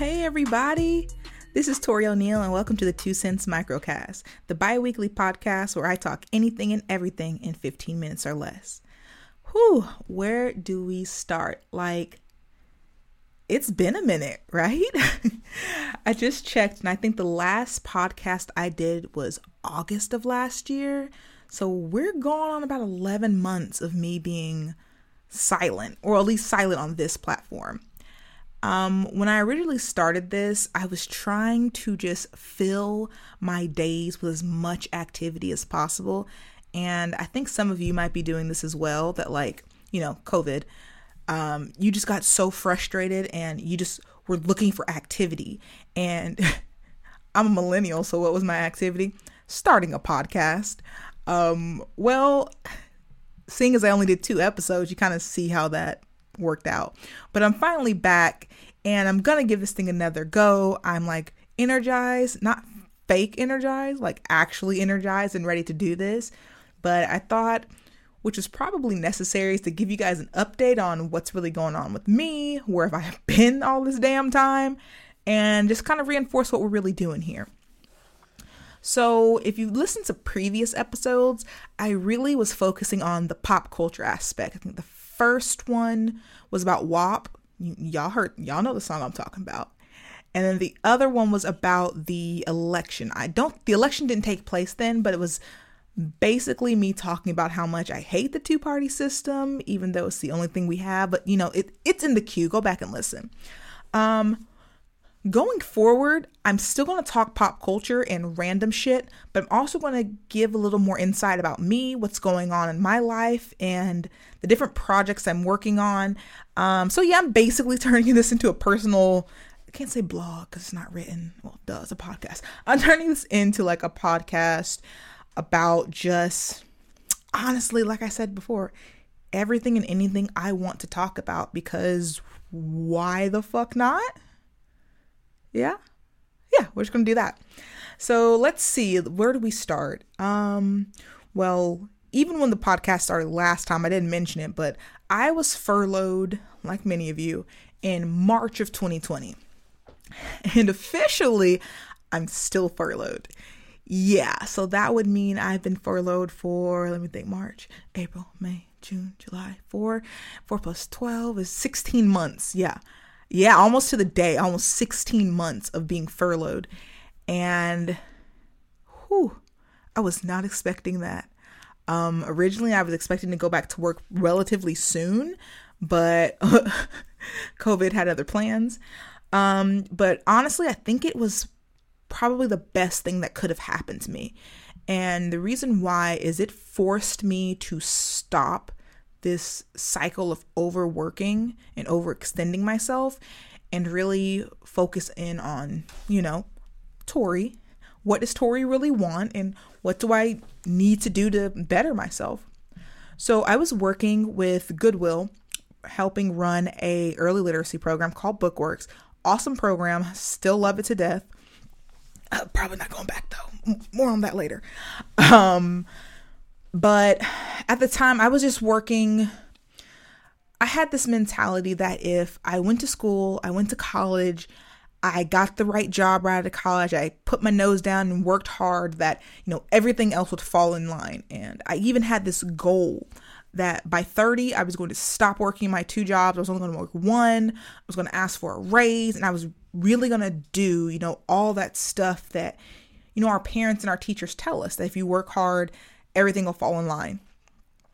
Hey everybody. This is Tori O'Neill, and welcome to the Two Cents Microcast, the bi weekly podcast where I talk anything and everything in 15 minutes or less. Whew, where do we start? Like, it's been a minute, right? I just checked, and I think the last podcast I did was August of last year. So we're going on about 11 months of me being silent, or at least silent on this platform. Um, when I originally started this, I was trying to just fill my days with as much activity as possible. And I think some of you might be doing this as well that, like, you know, COVID, um, you just got so frustrated and you just were looking for activity. And I'm a millennial, so what was my activity? Starting a podcast. Um, well, seeing as I only did two episodes, you kind of see how that worked out. But I'm finally back and I'm gonna give this thing another go. I'm like energized, not fake energized, like actually energized and ready to do this. But I thought, which is probably necessary, is to give you guys an update on what's really going on with me, where have I been all this damn time, and just kind of reinforce what we're really doing here. So, if you listen to previous episodes, I really was focusing on the pop culture aspect. I think the first one was about WAP. Y- y'all heard, y'all know the song I'm talking about. And then the other one was about the election. I don't, the election didn't take place then, but it was basically me talking about how much I hate the two party system, even though it's the only thing we have. But you know, it, it's in the queue. Go back and listen. Um, Going forward, I'm still going to talk pop culture and random shit, but I'm also going to give a little more insight about me, what's going on in my life, and the different projects I'm working on. Um, so, yeah, I'm basically turning this into a personal, I can't say blog because it's not written. Well, it does, a podcast. I'm turning this into like a podcast about just, honestly, like I said before, everything and anything I want to talk about because why the fuck not? Yeah? Yeah, we're just going to do that. So let's see, where do we start? Um, well, even when the podcast started last time, I didn't mention it, but I was furloughed, like many of you, in March of 2020. And officially, I'm still furloughed. Yeah, so that would mean I've been furloughed for, let me think, March, April, May, June, July, 4, 4 plus 12 is 16 months. Yeah yeah, almost to the day, almost 16 months of being furloughed. And whew, I was not expecting that. Um, originally, I was expecting to go back to work relatively soon, but COVID had other plans. Um, but honestly, I think it was probably the best thing that could have happened to me. And the reason why is it forced me to stop this cycle of overworking and overextending myself and really focus in on, you know, Tori. What does Tori really want and what do I need to do to better myself? So I was working with Goodwill helping run a early literacy program called Bookworks. Awesome program, still love it to death. Uh, probably not going back though. More on that later. Um but at the time, I was just working. I had this mentality that if I went to school, I went to college, I got the right job right out of college, I put my nose down and worked hard, that, you know, everything else would fall in line. And I even had this goal that by 30, I was going to stop working my two jobs. I was only going to work one. I was going to ask for a raise. And I was really going to do, you know, all that stuff that, you know, our parents and our teachers tell us that if you work hard, everything will fall in line.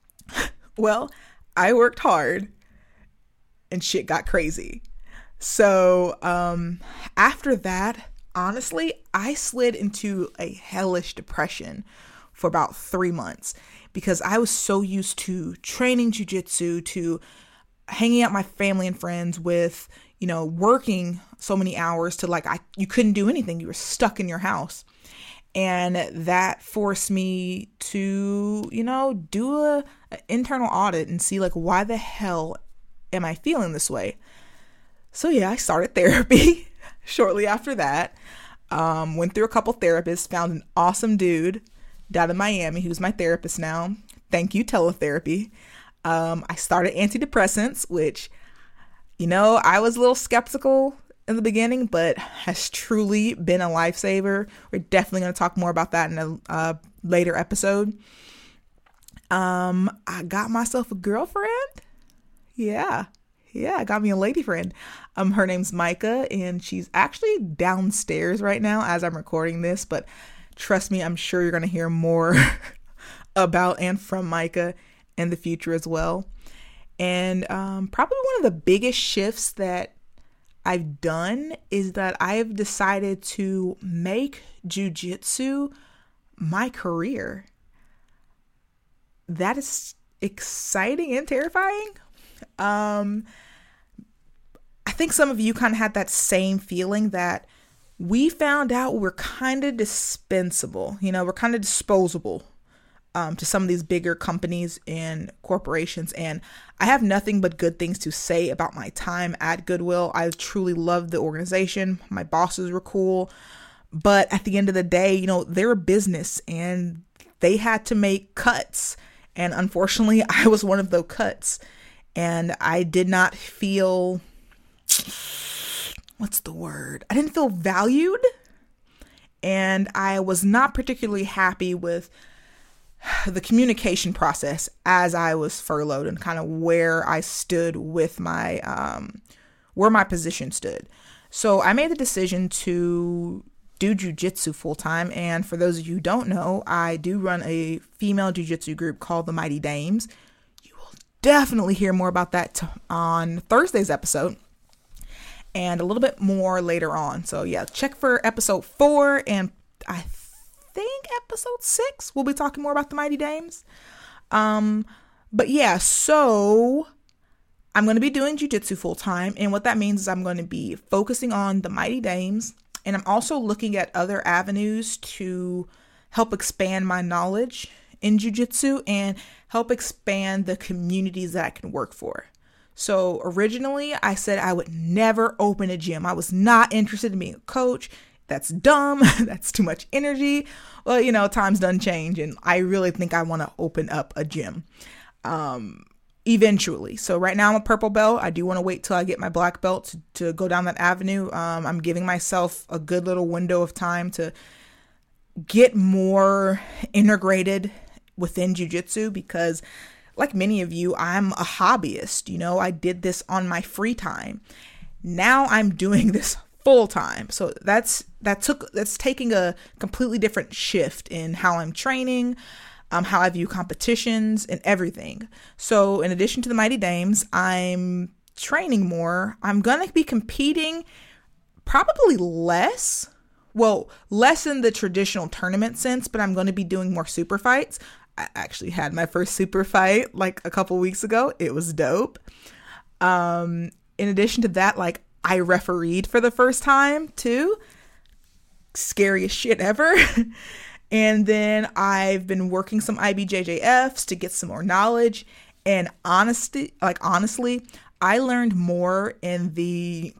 well, I worked hard and shit got crazy. So, um, after that, honestly, I slid into a hellish depression for about three months because I was so used to training jujitsu, to hanging out my family and friends with, you know, working so many hours to like I you couldn't do anything. You were stuck in your house and that forced me to you know do a, a, internal audit and see like why the hell am i feeling this way? So yeah i started therapy shortly after that. Um, went through a couple therapists found an awesome dude down in miami who's my therapist now. Thank you teletherapy. Um, i started antidepressants which you know i was a little skeptical in the beginning, but has truly been a lifesaver. We're definitely going to talk more about that in a uh, later episode. Um, I got myself a girlfriend. Yeah. Yeah, I got me a lady friend. Um, her name's Micah, and she's actually downstairs right now as I'm recording this. But trust me, I'm sure you're gonna hear more about and from Micah in the future as well. And um, probably one of the biggest shifts that I've done is that I've decided to make jujitsu my career. That is exciting and terrifying. Um, I think some of you kind of had that same feeling that we found out we're kind of dispensable. You know, we're kind of disposable um, to some of these bigger companies and corporations. And I have nothing but good things to say about my time at Goodwill. I truly loved the organization. My bosses were cool. But at the end of the day, you know, they're a business and they had to make cuts. And unfortunately, I was one of those cuts. And I did not feel what's the word? I didn't feel valued. And I was not particularly happy with the communication process as I was furloughed and kind of where I stood with my um, where my position stood. So I made the decision to do jujitsu full time. And for those of you who don't know, I do run a female jujitsu group called the Mighty Dames. You will definitely hear more about that t- on Thursday's episode and a little bit more later on. So yeah, check for episode four and I think episode six, we'll be talking more about the Mighty Dames. Um, but yeah, so I'm going to be doing jujitsu full time. And what that means is I'm going to be focusing on the Mighty Dames. And I'm also looking at other avenues to help expand my knowledge in jujitsu and help expand the communities that I can work for. So originally, I said I would never open a gym. I was not interested in being a coach that's dumb, that's too much energy. Well, you know, times done change, and I really think I want to open up a gym um, eventually. So, right now I'm a purple belt. I do want to wait till I get my black belt to, to go down that avenue. Um, I'm giving myself a good little window of time to get more integrated within jujitsu because like many of you, I'm a hobbyist. You know, I did this on my free time. Now I'm doing this full time. So that's that took that's taking a completely different shift in how I'm training, um, how I view competitions and everything. So in addition to the Mighty Dames, I'm training more. I'm gonna be competing probably less. Well, less in the traditional tournament sense, but I'm going to be doing more super fights. I actually had my first super fight like a couple weeks ago. It was dope. Um, in addition to that, like I refereed for the first time too. Scariest shit ever. and then I've been working some IBJJFs to get some more knowledge. And honesty, like honestly, I learned more in the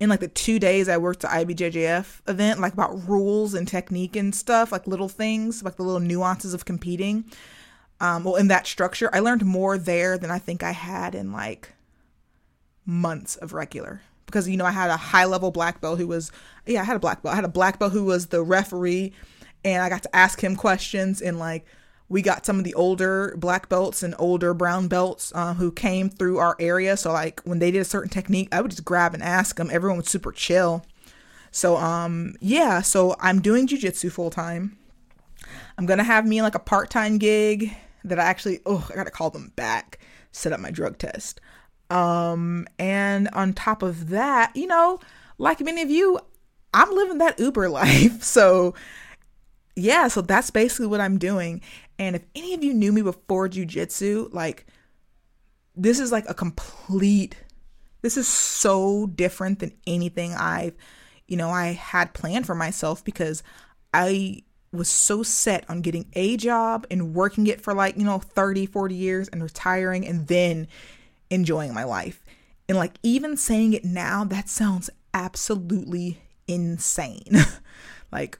in like the two days I worked the IBJJF event, like about rules and technique and stuff, like little things, like the little nuances of competing. Um, well, in that structure, I learned more there than I think I had in like months of regular because you know I had a high level black belt who was yeah I had a black belt. I had a black belt who was the referee and I got to ask him questions and like we got some of the older black belts and older brown belts uh, who came through our area. So like when they did a certain technique I would just grab and ask them everyone was super chill. So um yeah so I'm doing jujitsu full time I'm gonna have me like a part time gig that I actually oh I gotta call them back. Set up my drug test um, and on top of that, you know, like many of you, I'm living that Uber life. So, yeah, so that's basically what I'm doing. And if any of you knew me before jujitsu, like, this is like a complete, this is so different than anything I've, you know, I had planned for myself because I was so set on getting a job and working it for like, you know, 30, 40 years and retiring and then enjoying my life. And like even saying it now, that sounds absolutely insane. like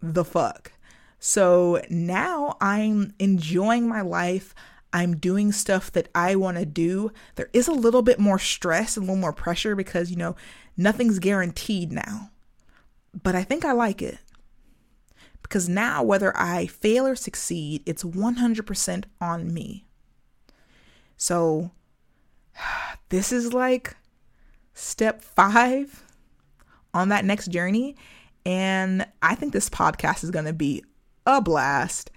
the fuck. So now I'm enjoying my life. I'm doing stuff that I want to do, there is a little bit more stress, a little more pressure because, you know, nothing's guaranteed now. But I think I like it. Because now, whether I fail or succeed, it's 100% on me. So, this is like step five on that next journey. And I think this podcast is going to be a blast.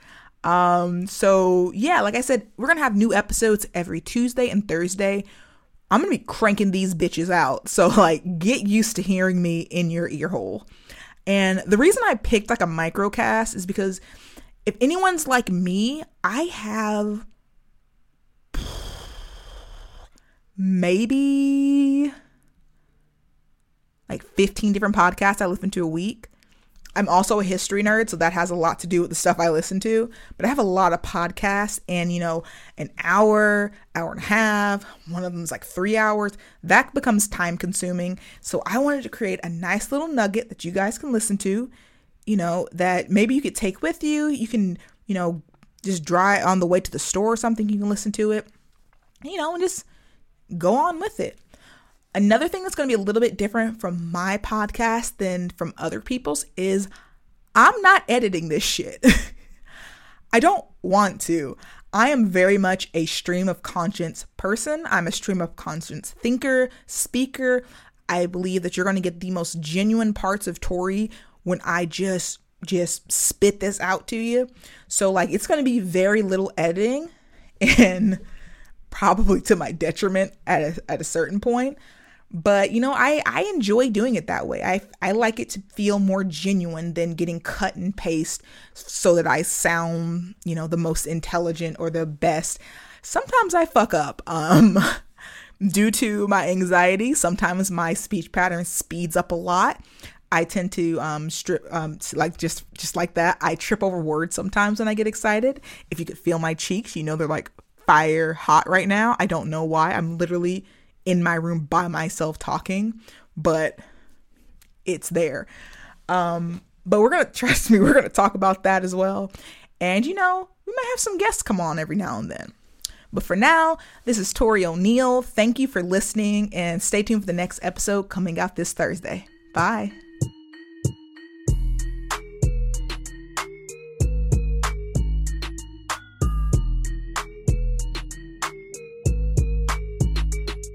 Um, so yeah, like I said, we're gonna have new episodes every Tuesday and Thursday. I'm gonna be cranking these bitches out. So like get used to hearing me in your ear hole. And the reason I picked like a microcast is because if anyone's like me, I have maybe like 15 different podcasts I listen to a week. I'm also a history nerd, so that has a lot to do with the stuff I listen to. But I have a lot of podcasts, and you know, an hour, hour and a half, one of them is like three hours. That becomes time consuming. So I wanted to create a nice little nugget that you guys can listen to, you know, that maybe you could take with you. You can, you know, just drive on the way to the store or something, you can listen to it, you know, and just go on with it. Another thing that's going to be a little bit different from my podcast than from other people's is I'm not editing this shit. I don't want to. I am very much a stream of conscience person. I'm a stream of conscience thinker, speaker. I believe that you're going to get the most genuine parts of Tori when I just just spit this out to you. So like it's going to be very little editing and probably to my detriment at a, at a certain point. But you know i i enjoy doing it that way. I i like it to feel more genuine than getting cut and paste so that i sound you know the most intelligent or the best. Sometimes i fuck up um due to my anxiety. Sometimes my speech pattern speeds up a lot. I tend to um strip um like just just like that. I trip over words sometimes when i get excited. If you could feel my cheeks you know they're like fire hot right now i don't know why i'm literally in my room by myself talking, but it's there. Um, but we're gonna trust me, we're gonna talk about that as well. And you know, we might have some guests come on every now and then. But for now, this is Tori O'Neill. Thank you for listening and stay tuned for the next episode coming out this Thursday. Bye.